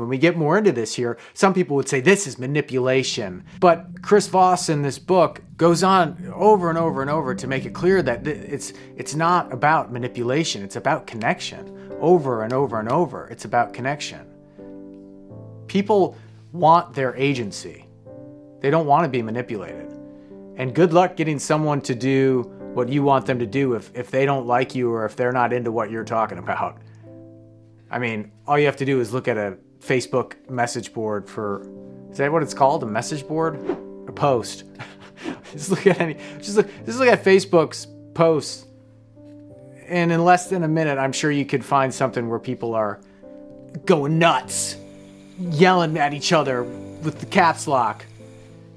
When we get more into this here, some people would say this is manipulation. But Chris Voss in this book goes on over and over and over to make it clear that it's it's not about manipulation, it's about connection. Over and over and over, it's about connection. People want their agency. They don't want to be manipulated. And good luck getting someone to do what you want them to do if, if they don't like you or if they're not into what you're talking about. I mean, all you have to do is look at a Facebook message board for is that what it's called? A message board? A post. just look at any just look just look at Facebook's posts. And in less than a minute, I'm sure you could find something where people are going nuts, yelling at each other with the caps lock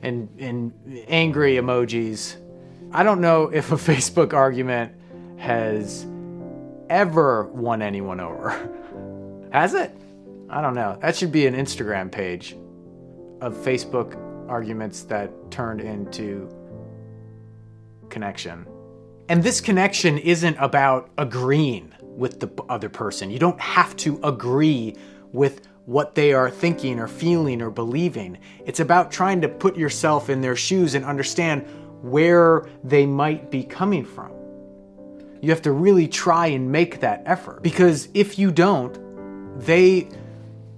and and angry emojis. I don't know if a Facebook argument has ever won anyone over. Has it? I don't know. That should be an Instagram page of Facebook arguments that turned into connection. And this connection isn't about agreeing with the other person. You don't have to agree with what they are thinking or feeling or believing. It's about trying to put yourself in their shoes and understand where they might be coming from. You have to really try and make that effort because if you don't, they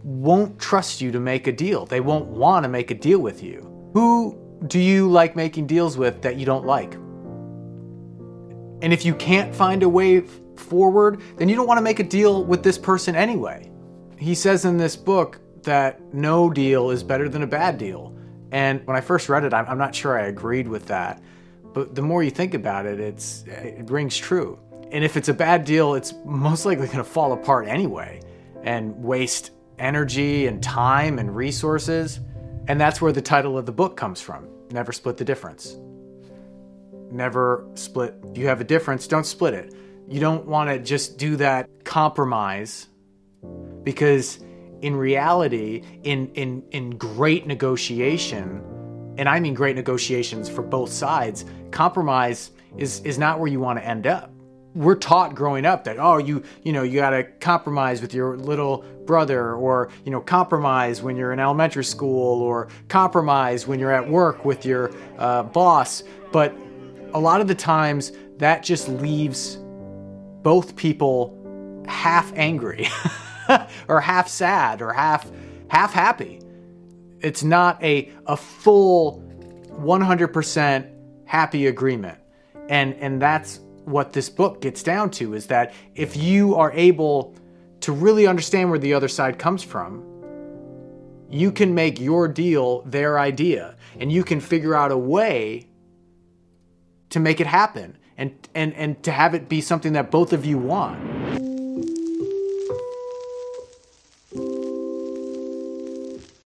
won't trust you to make a deal. They won't want to make a deal with you. Who do you like making deals with that you don't like? And if you can't find a way forward, then you don't want to make a deal with this person anyway. He says in this book that no deal is better than a bad deal. And when I first read it, I'm not sure I agreed with that. But the more you think about it, it's it rings true. And if it's a bad deal, it's most likely going to fall apart anyway and waste energy and time and resources. And that's where the title of the book comes from Never Split the Difference. Never split. You have a difference, don't split it. You don't want to just do that compromise because in reality, in, in, in great negotiation, and I mean great negotiations for both sides, compromise is, is not where you want to end up we're taught growing up that oh you you know you got to compromise with your little brother or you know compromise when you're in elementary school or compromise when you're at work with your uh, boss. But a lot of the times that just leaves both people half angry or half sad or half half happy. It's not a a full 100% happy agreement. And and that's what this book gets down to is that if you are able to really understand where the other side comes from, you can make your deal their idea and you can figure out a way to make it happen and and and to have it be something that both of you want.